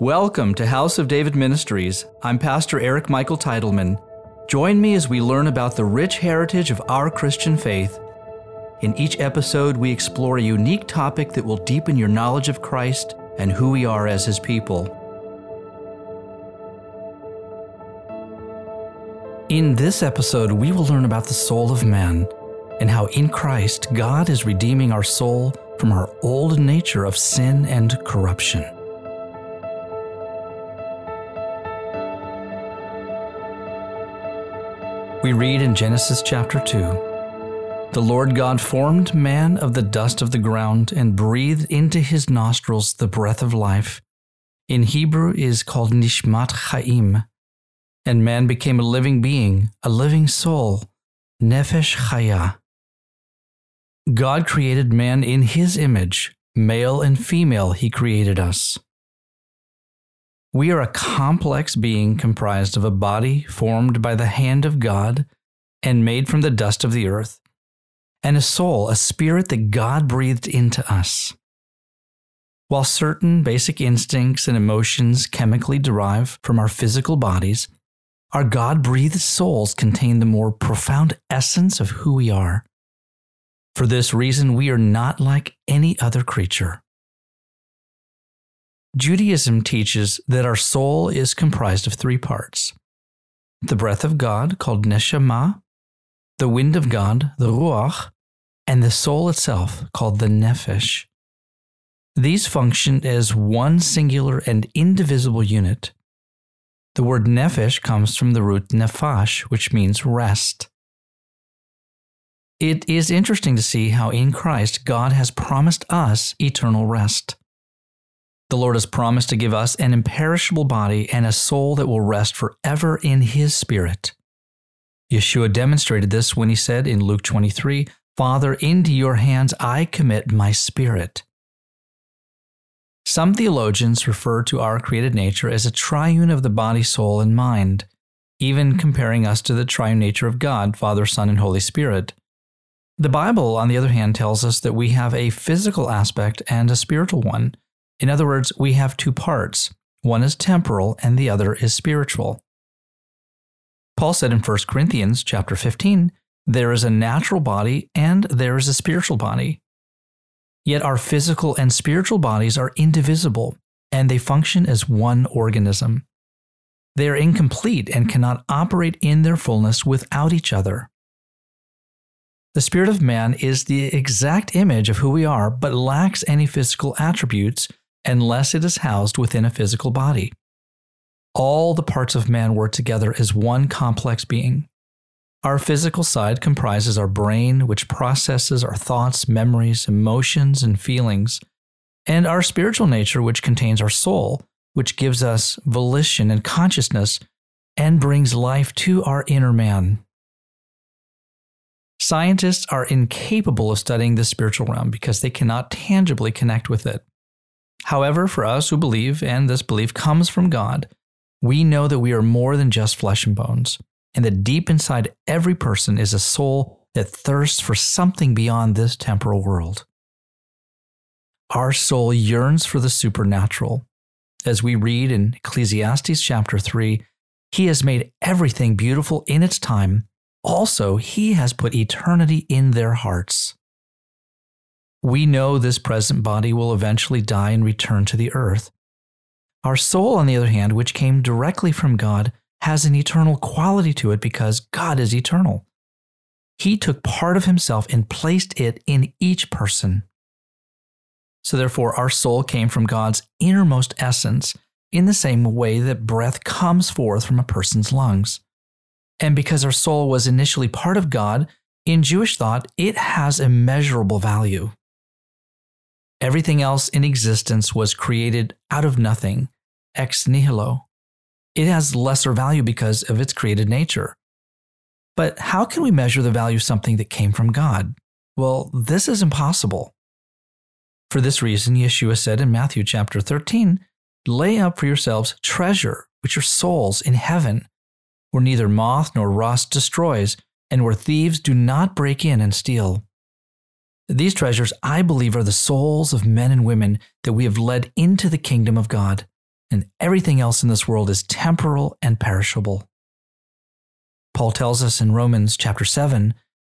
Welcome to House of David Ministries. I'm Pastor Eric Michael Titleman. Join me as we learn about the rich heritage of our Christian faith. In each episode, we explore a unique topic that will deepen your knowledge of Christ and who we are as His people. In this episode, we will learn about the soul of man and how in Christ God is redeeming our soul from our old nature of sin and corruption. We read in Genesis chapter 2 The Lord God formed man of the dust of the ground and breathed into his nostrils the breath of life. In Hebrew is called Nishmat Chaim. And man became a living being, a living soul, Nefesh Chaya. God created man in his image, male and female, he created us. We are a complex being comprised of a body formed by the hand of God and made from the dust of the earth, and a soul, a spirit that God breathed into us. While certain basic instincts and emotions chemically derive from our physical bodies, our God breathed souls contain the more profound essence of who we are. For this reason, we are not like any other creature. Judaism teaches that our soul is comprised of three parts the breath of God, called neshama, the wind of God, the ruach, and the soul itself, called the nephesh. These function as one singular and indivisible unit. The word nephesh comes from the root nephash, which means rest. It is interesting to see how in Christ God has promised us eternal rest. The Lord has promised to give us an imperishable body and a soul that will rest forever in His Spirit. Yeshua demonstrated this when he said in Luke 23, Father, into your hands I commit my spirit. Some theologians refer to our created nature as a triune of the body, soul, and mind, even comparing us to the triune nature of God, Father, Son, and Holy Spirit. The Bible, on the other hand, tells us that we have a physical aspect and a spiritual one, in other words, we have two parts. One is temporal and the other is spiritual. Paul said in 1 Corinthians chapter 15, there is a natural body and there is a spiritual body. Yet our physical and spiritual bodies are indivisible and they function as one organism. They are incomplete and cannot operate in their fullness without each other. The spirit of man is the exact image of who we are, but lacks any physical attributes unless it is housed within a physical body. All the parts of man work together as one complex being. Our physical side comprises our brain, which processes our thoughts, memories, emotions, and feelings, and our spiritual nature, which contains our soul, which gives us volition and consciousness and brings life to our inner man. Scientists are incapable of studying the spiritual realm because they cannot tangibly connect with it. However, for us who believe, and this belief comes from God, we know that we are more than just flesh and bones, and that deep inside every person is a soul that thirsts for something beyond this temporal world. Our soul yearns for the supernatural. As we read in Ecclesiastes chapter 3, He has made everything beautiful in its time. Also, He has put eternity in their hearts. We know this present body will eventually die and return to the earth. Our soul, on the other hand, which came directly from God, has an eternal quality to it because God is eternal. He took part of himself and placed it in each person. So, therefore, our soul came from God's innermost essence in the same way that breath comes forth from a person's lungs. And because our soul was initially part of God, in Jewish thought, it has immeasurable value. Everything else in existence was created out of nothing, ex nihilo. It has lesser value because of its created nature. But how can we measure the value of something that came from God? Well, this is impossible. For this reason, Yeshua said in Matthew chapter 13, Lay up for yourselves treasure, which are souls in heaven, where neither moth nor rust destroys, and where thieves do not break in and steal. These treasures, I believe, are the souls of men and women that we have led into the kingdom of God and everything else in this world is temporal and perishable. Paul tells us in Romans chapter 7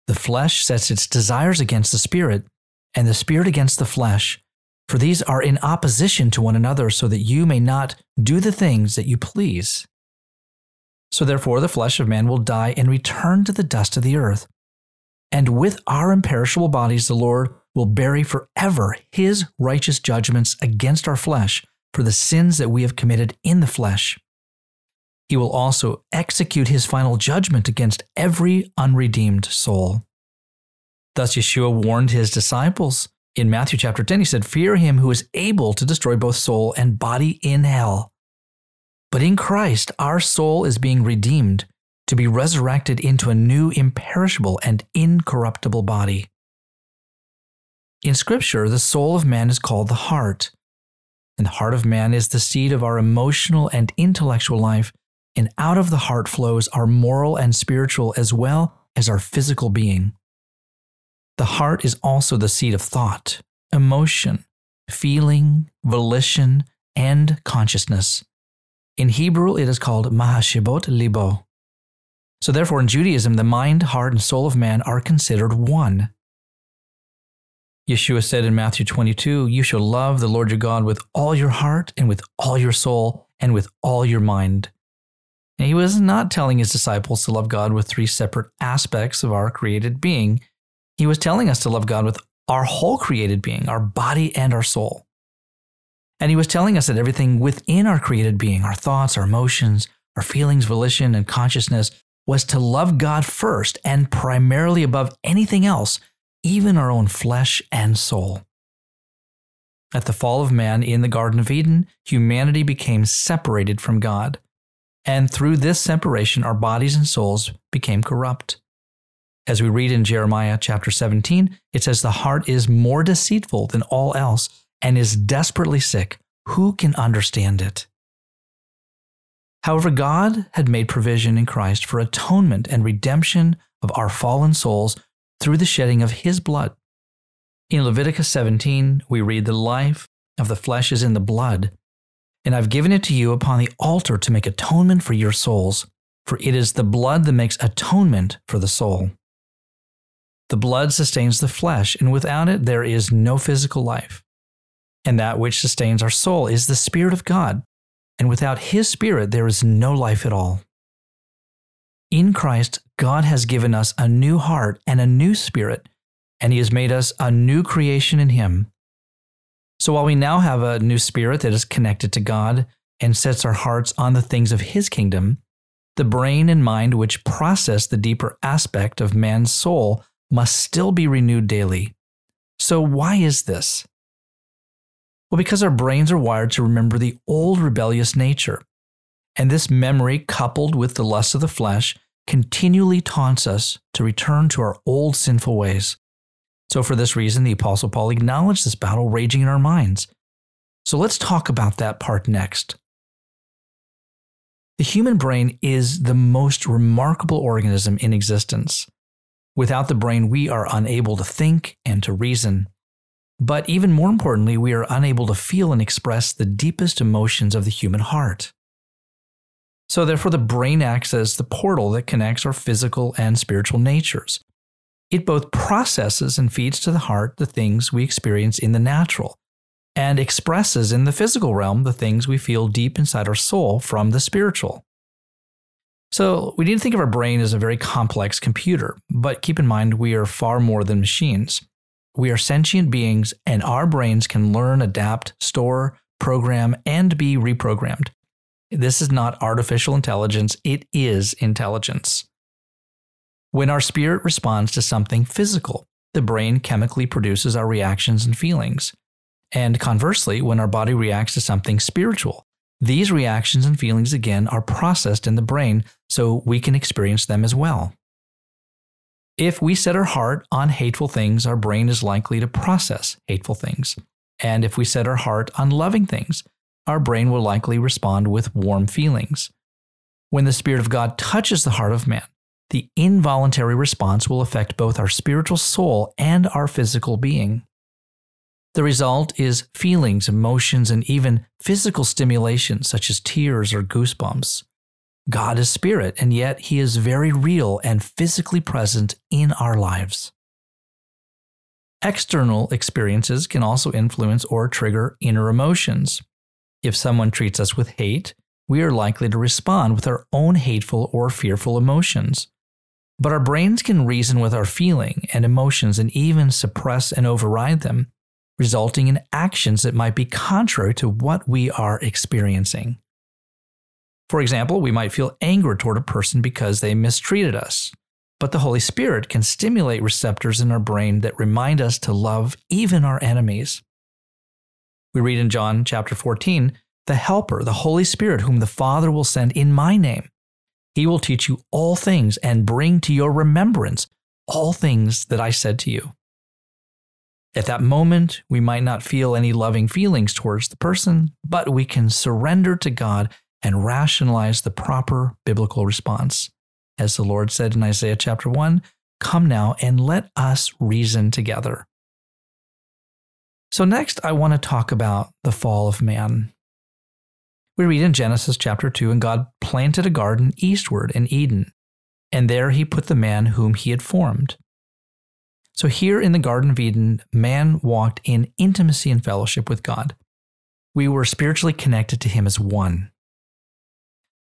the flesh sets its desires against the spirit, and the spirit against the flesh, for these are in opposition to one another, so that you may not do the things that you please. So therefore, the flesh of man will die and return to the dust of the earth. And with our imperishable bodies, the Lord will bury forever his righteous judgments against our flesh for the sins that we have committed in the flesh. He will also execute his final judgment against every unredeemed soul. Thus, Yeshua warned his disciples in Matthew chapter 10. He said, Fear him who is able to destroy both soul and body in hell. But in Christ, our soul is being redeemed to be resurrected into a new, imperishable, and incorruptible body. In Scripture, the soul of man is called the heart. And the heart of man is the seat of our emotional and intellectual life, and out of the heart flows our moral and spiritual as well as our physical being. The heart is also the seat of thought, emotion, feeling, volition, and consciousness. In Hebrew, it is called Mahashibot Libo. So, therefore, in Judaism, the mind, heart, and soul of man are considered one. Yeshua said in Matthew 22, You shall love the Lord your God with all your heart and with all your soul and with all your mind. And he was not telling his disciples to love God with three separate aspects of our created being. He was telling us to love God with our whole created being, our body and our soul. And he was telling us that everything within our created being, our thoughts, our emotions, our feelings, volition, and consciousness, was to love God first and primarily above anything else even our own flesh and soul. At the fall of man in the Garden of Eden, humanity became separated from God. And through this separation, our bodies and souls became corrupt. As we read in Jeremiah chapter 17, it says, The heart is more deceitful than all else and is desperately sick. Who can understand it? However, God had made provision in Christ for atonement and redemption of our fallen souls through the shedding of his blood. In Leviticus 17, we read, The life of the flesh is in the blood, and I've given it to you upon the altar to make atonement for your souls, for it is the blood that makes atonement for the soul. The blood sustains the flesh, and without it there is no physical life. And that which sustains our soul is the Spirit of God, and without His Spirit there is no life at all. In Christ, God has given us a new heart and a new spirit, and He has made us a new creation in Him. So while we now have a new spirit that is connected to God and sets our hearts on the things of His kingdom, the brain and mind which process the deeper aspect of man's soul must still be renewed daily. So, why is this? Well, because our brains are wired to remember the old rebellious nature. And this memory, coupled with the lust of the flesh, continually taunts us to return to our old sinful ways. So, for this reason, the Apostle Paul acknowledged this battle raging in our minds. So, let's talk about that part next. The human brain is the most remarkable organism in existence. Without the brain, we are unable to think and to reason. But even more importantly, we are unable to feel and express the deepest emotions of the human heart. So, therefore, the brain acts as the portal that connects our physical and spiritual natures. It both processes and feeds to the heart the things we experience in the natural and expresses in the physical realm the things we feel deep inside our soul from the spiritual. So, we need to think of our brain as a very complex computer, but keep in mind we are far more than machines. We are sentient beings, and our brains can learn, adapt, store, program, and be reprogrammed. This is not artificial intelligence, it is intelligence. When our spirit responds to something physical, the brain chemically produces our reactions and feelings. And conversely, when our body reacts to something spiritual, these reactions and feelings again are processed in the brain so we can experience them as well. If we set our heart on hateful things, our brain is likely to process hateful things. And if we set our heart on loving things, our brain will likely respond with warm feelings. When the Spirit of God touches the heart of man, the involuntary response will affect both our spiritual soul and our physical being. The result is feelings, emotions, and even physical stimulation such as tears or goosebumps. God is spirit, and yet he is very real and physically present in our lives. External experiences can also influence or trigger inner emotions. If someone treats us with hate, we are likely to respond with our own hateful or fearful emotions. But our brains can reason with our feeling and emotions and even suppress and override them, resulting in actions that might be contrary to what we are experiencing. For example, we might feel anger toward a person because they mistreated us, but the Holy Spirit can stimulate receptors in our brain that remind us to love even our enemies. We read in John chapter 14, the Helper, the Holy Spirit, whom the Father will send in my name. He will teach you all things and bring to your remembrance all things that I said to you. At that moment, we might not feel any loving feelings towards the person, but we can surrender to God and rationalize the proper biblical response. As the Lord said in Isaiah chapter 1, Come now and let us reason together. So, next, I want to talk about the fall of man. We read in Genesis chapter 2 and God planted a garden eastward in Eden, and there he put the man whom he had formed. So, here in the Garden of Eden, man walked in intimacy and fellowship with God. We were spiritually connected to him as one.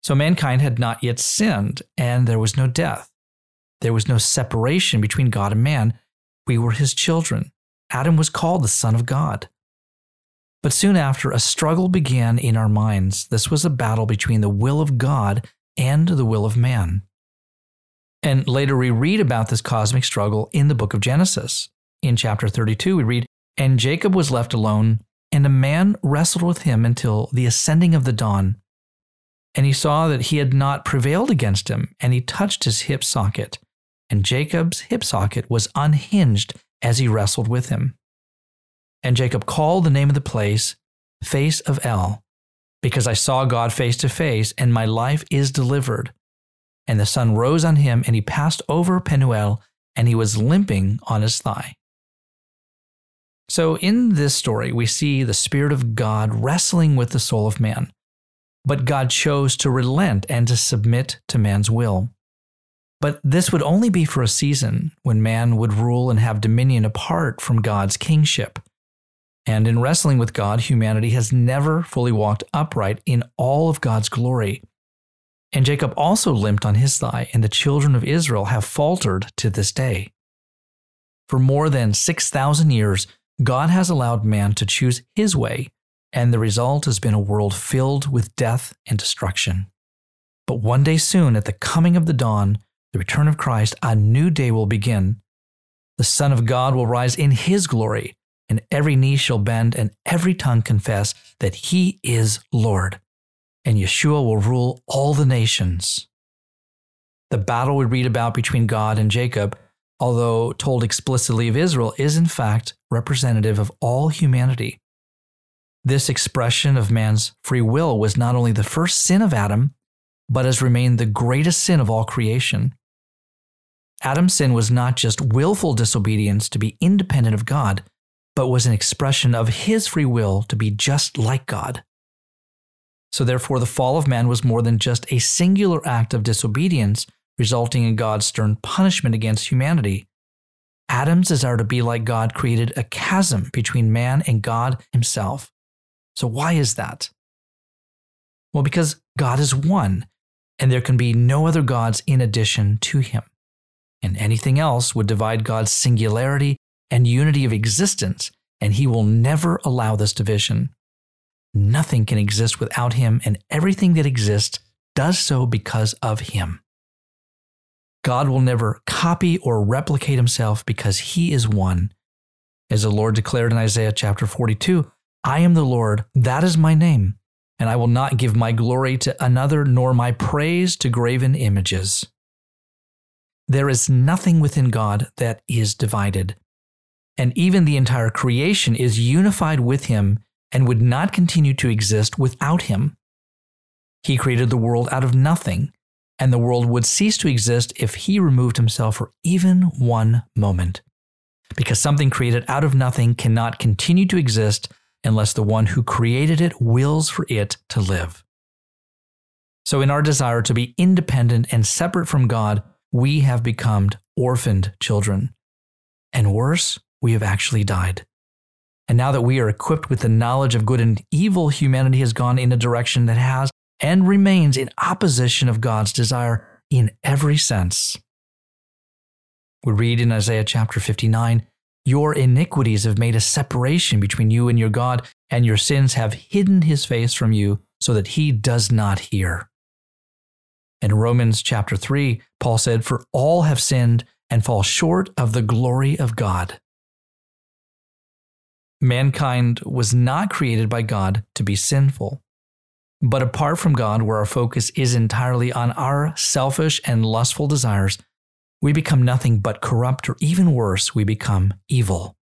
So mankind had not yet sinned, and there was no death. There was no separation between God and man. We were his children. Adam was called the Son of God. But soon after, a struggle began in our minds. This was a battle between the will of God and the will of man. And later we read about this cosmic struggle in the book of Genesis. In chapter 32, we read, And Jacob was left alone, and a man wrestled with him until the ascending of the dawn. And he saw that he had not prevailed against him, and he touched his hip socket. And Jacob's hip socket was unhinged as he wrestled with him. And Jacob called the name of the place Face of El, because I saw God face to face, and my life is delivered. And the sun rose on him, and he passed over Penuel, and he was limping on his thigh. So, in this story, we see the Spirit of God wrestling with the soul of man. But God chose to relent and to submit to man's will. But this would only be for a season when man would rule and have dominion apart from God's kingship. And in wrestling with God, humanity has never fully walked upright in all of God's glory. And Jacob also limped on his thigh, and the children of Israel have faltered to this day. For more than 6,000 years, God has allowed man to choose his way and the result has been a world filled with death and destruction. But one day soon, at the coming of the dawn, the return of Christ, a new day will begin. The Son of God will rise in his glory, and every knee shall bend and every tongue confess that he is Lord. And Yeshua will rule all the nations. The battle we read about between God and Jacob, although told explicitly of Israel, is in fact representative of all humanity. This expression of man's free will was not only the first sin of Adam, but has remained the greatest sin of all creation. Adam's sin was not just willful disobedience to be independent of God, but was an expression of his free will to be just like God. So, therefore, the fall of man was more than just a singular act of disobedience, resulting in God's stern punishment against humanity. Adam's desire to be like God created a chasm between man and God himself. So, why is that? Well, because God is one, and there can be no other gods in addition to him. And anything else would divide God's singularity and unity of existence, and he will never allow this division. Nothing can exist without him, and everything that exists does so because of him. God will never copy or replicate himself because he is one. As the Lord declared in Isaiah chapter 42, I am the Lord, that is my name, and I will not give my glory to another, nor my praise to graven images. There is nothing within God that is divided, and even the entire creation is unified with Him and would not continue to exist without Him. He created the world out of nothing, and the world would cease to exist if He removed Himself for even one moment. because something created out of nothing cannot continue to exist unless the one who created it wills for it to live. So, in our desire to be independent and separate from God, we have become orphaned children. And worse, we have actually died. And now that we are equipped with the knowledge of good and evil, humanity has gone in a direction that has and remains in opposition of God's desire in every sense. We read in Isaiah chapter 59 Your iniquities have made a separation between you and your God, and your sins have hidden his face from you so that he does not hear. In Romans chapter 3, Paul said, For all have sinned and fall short of the glory of God. Mankind was not created by God to be sinful. But apart from God, where our focus is entirely on our selfish and lustful desires, we become nothing but corrupt, or even worse, we become evil.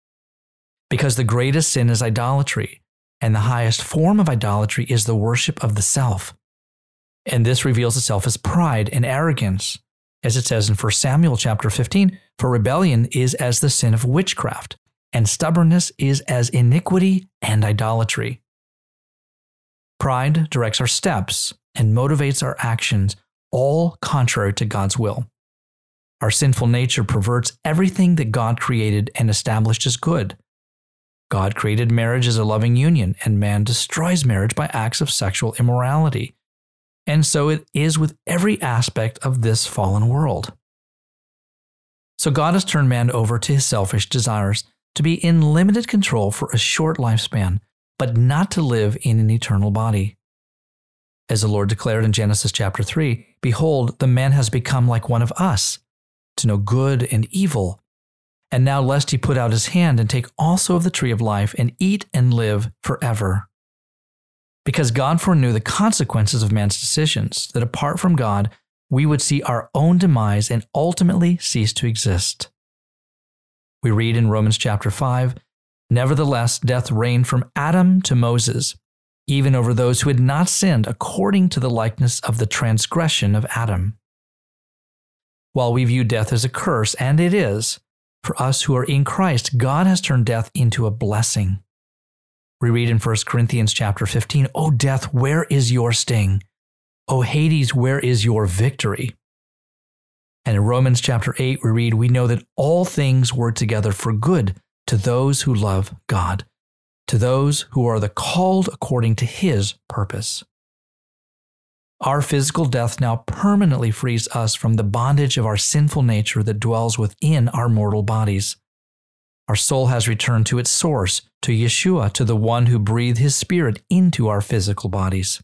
Because the greatest sin is idolatry, and the highest form of idolatry is the worship of the self. And this reveals itself as pride and arrogance, as it says in 1 Samuel chapter 15, for rebellion is as the sin of witchcraft, and stubbornness is as iniquity and idolatry. Pride directs our steps and motivates our actions, all contrary to God's will. Our sinful nature perverts everything that God created and established as good. God created marriage as a loving union, and man destroys marriage by acts of sexual immorality. And so it is with every aspect of this fallen world. So God has turned man over to his selfish desires to be in limited control for a short lifespan, but not to live in an eternal body. As the Lord declared in Genesis chapter 3 Behold, the man has become like one of us, to know good and evil. And now, lest he put out his hand and take also of the tree of life and eat and live forever. Because God foreknew the consequences of man's decisions, that apart from God, we would see our own demise and ultimately cease to exist. We read in Romans chapter 5 Nevertheless, death reigned from Adam to Moses, even over those who had not sinned according to the likeness of the transgression of Adam. While we view death as a curse, and it is, for us who are in Christ, God has turned death into a blessing. We read in 1 Corinthians chapter 15, O death, where is your sting? O Hades, where is your victory? And in Romans chapter 8, we read, We know that all things work together for good to those who love God, to those who are the called according to his purpose. Our physical death now permanently frees us from the bondage of our sinful nature that dwells within our mortal bodies. Our soul has returned to its source, to Yeshua, to the one who breathed his spirit into our physical bodies.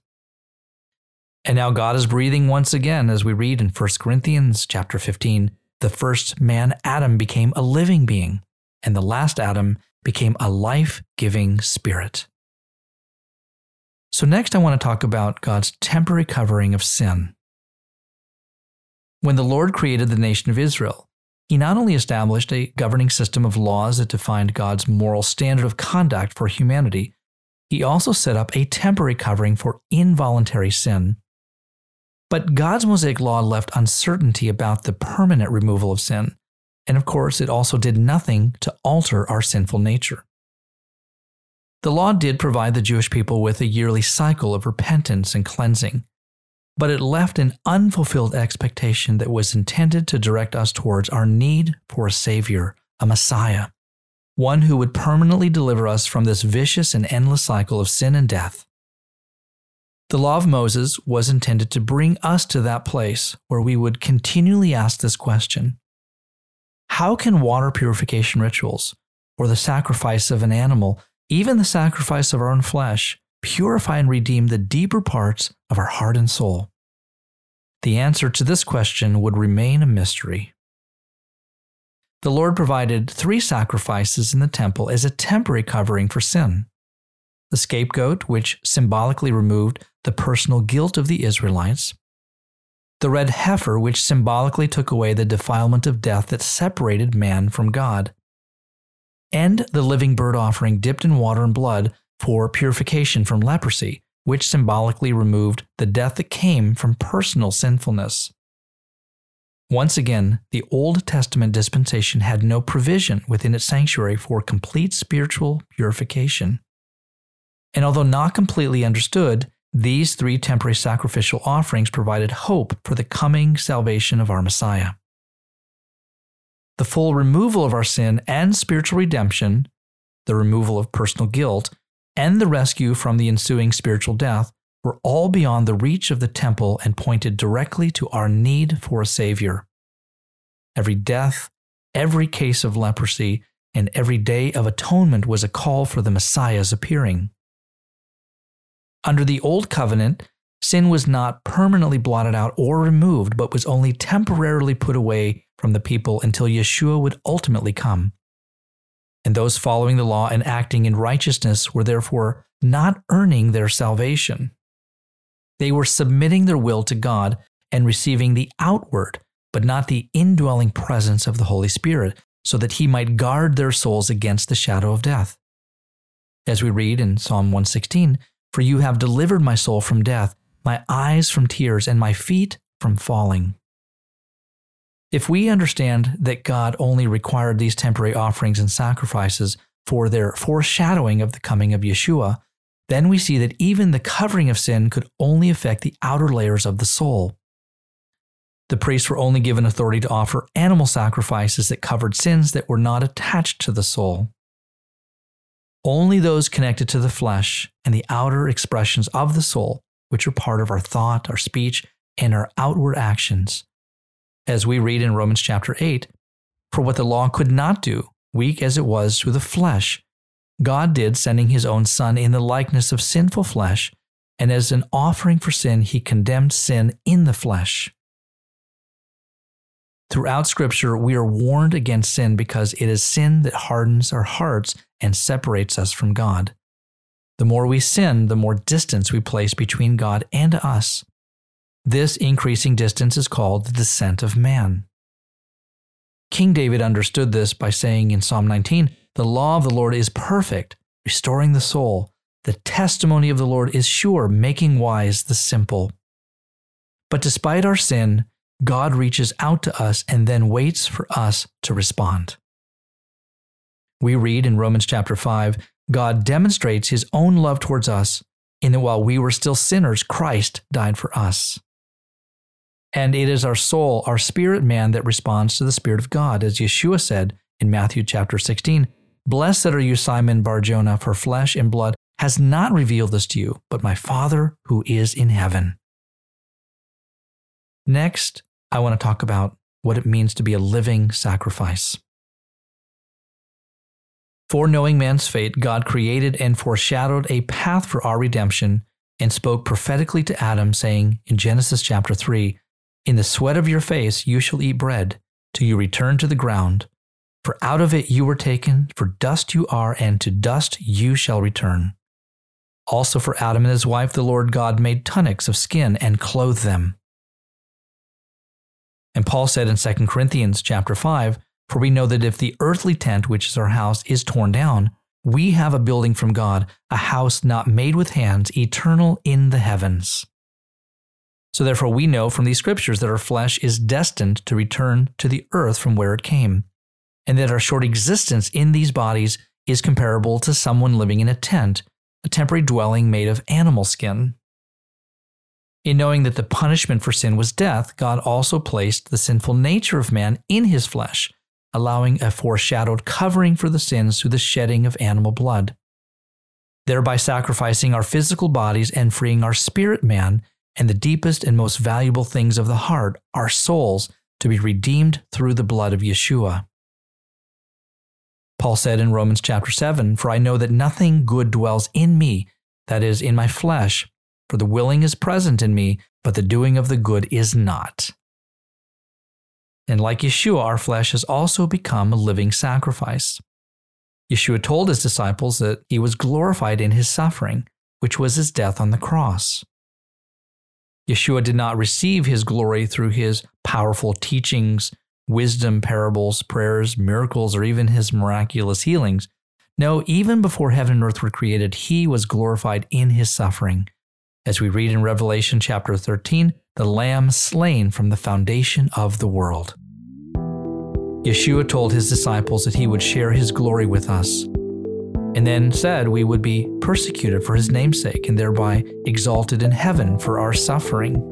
And now God is breathing once again as we read in 1 Corinthians chapter 15, the first man Adam became a living being, and the last Adam became a life-giving spirit. So, next, I want to talk about God's temporary covering of sin. When the Lord created the nation of Israel, he not only established a governing system of laws that defined God's moral standard of conduct for humanity, he also set up a temporary covering for involuntary sin. But God's Mosaic law left uncertainty about the permanent removal of sin, and of course, it also did nothing to alter our sinful nature. The law did provide the Jewish people with a yearly cycle of repentance and cleansing, but it left an unfulfilled expectation that was intended to direct us towards our need for a Savior, a Messiah, one who would permanently deliver us from this vicious and endless cycle of sin and death. The law of Moses was intended to bring us to that place where we would continually ask this question How can water purification rituals, or the sacrifice of an animal, even the sacrifice of our own flesh, purify and redeem the deeper parts of our heart and soul? The answer to this question would remain a mystery. The Lord provided three sacrifices in the temple as a temporary covering for sin the scapegoat, which symbolically removed the personal guilt of the Israelites, the red heifer, which symbolically took away the defilement of death that separated man from God, and the living bird offering dipped in water and blood for purification from leprosy, which symbolically removed the death that came from personal sinfulness. Once again, the Old Testament dispensation had no provision within its sanctuary for complete spiritual purification. And although not completely understood, these three temporary sacrificial offerings provided hope for the coming salvation of our Messiah. The full removal of our sin and spiritual redemption, the removal of personal guilt, and the rescue from the ensuing spiritual death were all beyond the reach of the temple and pointed directly to our need for a Savior. Every death, every case of leprosy, and every day of atonement was a call for the Messiah's appearing. Under the Old Covenant, sin was not permanently blotted out or removed, but was only temporarily put away from the people until Yeshua would ultimately come. And those following the law and acting in righteousness were therefore not earning their salvation. They were submitting their will to God and receiving the outward, but not the indwelling presence of the Holy Spirit, so that He might guard their souls against the shadow of death. As we read in Psalm 116, For you have delivered my soul from death, my eyes from tears, and my feet from falling. If we understand that God only required these temporary offerings and sacrifices for their foreshadowing of the coming of Yeshua, then we see that even the covering of sin could only affect the outer layers of the soul. The priests were only given authority to offer animal sacrifices that covered sins that were not attached to the soul. Only those connected to the flesh and the outer expressions of the soul, which are part of our thought, our speech, and our outward actions, as we read in Romans chapter 8, for what the law could not do, weak as it was through the flesh, God did, sending his own Son in the likeness of sinful flesh, and as an offering for sin, he condemned sin in the flesh. Throughout Scripture, we are warned against sin because it is sin that hardens our hearts and separates us from God. The more we sin, the more distance we place between God and us. This increasing distance is called the descent of man. King David understood this by saying in Psalm 19, The law of the Lord is perfect, restoring the soul. The testimony of the Lord is sure, making wise the simple. But despite our sin, God reaches out to us and then waits for us to respond. We read in Romans chapter 5 God demonstrates his own love towards us in that while we were still sinners, Christ died for us. And it is our soul, our spirit man, that responds to the Spirit of God. As Yeshua said in Matthew chapter 16, Blessed are you, Simon Barjona, for flesh and blood has not revealed this to you, but my Father who is in heaven. Next, I want to talk about what it means to be a living sacrifice. Foreknowing man's fate, God created and foreshadowed a path for our redemption and spoke prophetically to Adam, saying in Genesis chapter 3 in the sweat of your face you shall eat bread, till you return to the ground. For out of it you were taken, for dust you are, and to dust you shall return. Also for Adam and his wife the Lord God made tunics of skin and clothed them. And Paul said in 2 Corinthians chapter 5, For we know that if the earthly tent, which is our house, is torn down, we have a building from God, a house not made with hands, eternal in the heavens. So therefore, we know from these scriptures that our flesh is destined to return to the earth from where it came, and that our short existence in these bodies is comparable to someone living in a tent, a temporary dwelling made of animal skin. In knowing that the punishment for sin was death, God also placed the sinful nature of man in his flesh, allowing a foreshadowed covering for the sins through the shedding of animal blood, thereby sacrificing our physical bodies and freeing our spirit man and the deepest and most valuable things of the heart, our souls, to be redeemed through the blood of Yeshua. Paul said in Romans chapter 7 For I know that nothing good dwells in me, that is, in my flesh, for the willing is present in me, but the doing of the good is not. And like Yeshua, our flesh has also become a living sacrifice. Yeshua told his disciples that he was glorified in his suffering, which was his death on the cross. Yeshua did not receive his glory through his powerful teachings, wisdom, parables, prayers, miracles, or even his miraculous healings. No, even before heaven and earth were created, he was glorified in his suffering. As we read in Revelation chapter 13, the Lamb slain from the foundation of the world. Yeshua told his disciples that he would share his glory with us, and then said we would be persecuted for his namesake and thereby exalted in heaven for our suffering.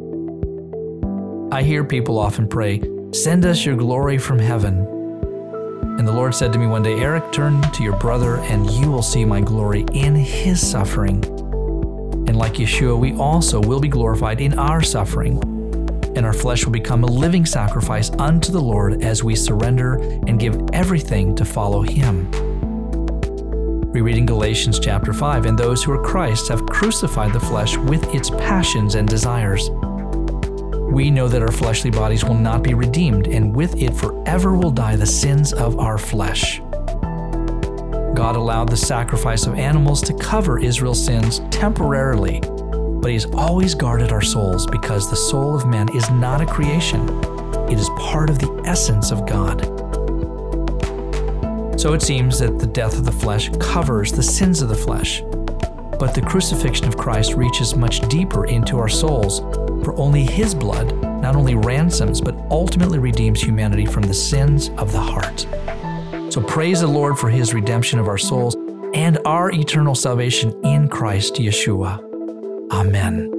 I hear people often pray, Send us your glory from heaven. And the Lord said to me one day, Eric, turn to your brother, and you will see my glory in his suffering. And like Yeshua, we also will be glorified in our suffering and our flesh will become a living sacrifice unto the Lord as we surrender and give everything to follow Him. We read in Galatians chapter 5 And those who are Christ have crucified the flesh with its passions and desires. We know that our fleshly bodies will not be redeemed, and with it forever will die the sins of our flesh. God allowed the sacrifice of animals to cover Israel's sins temporarily but He has always guarded our souls because the soul of man is not a creation, it is part of the essence of God. So it seems that the death of the flesh covers the sins of the flesh, but the crucifixion of Christ reaches much deeper into our souls, for only His blood not only ransoms but ultimately redeems humanity from the sins of the heart. So praise the Lord for His redemption of our souls and our eternal salvation in Christ Yeshua. Amen.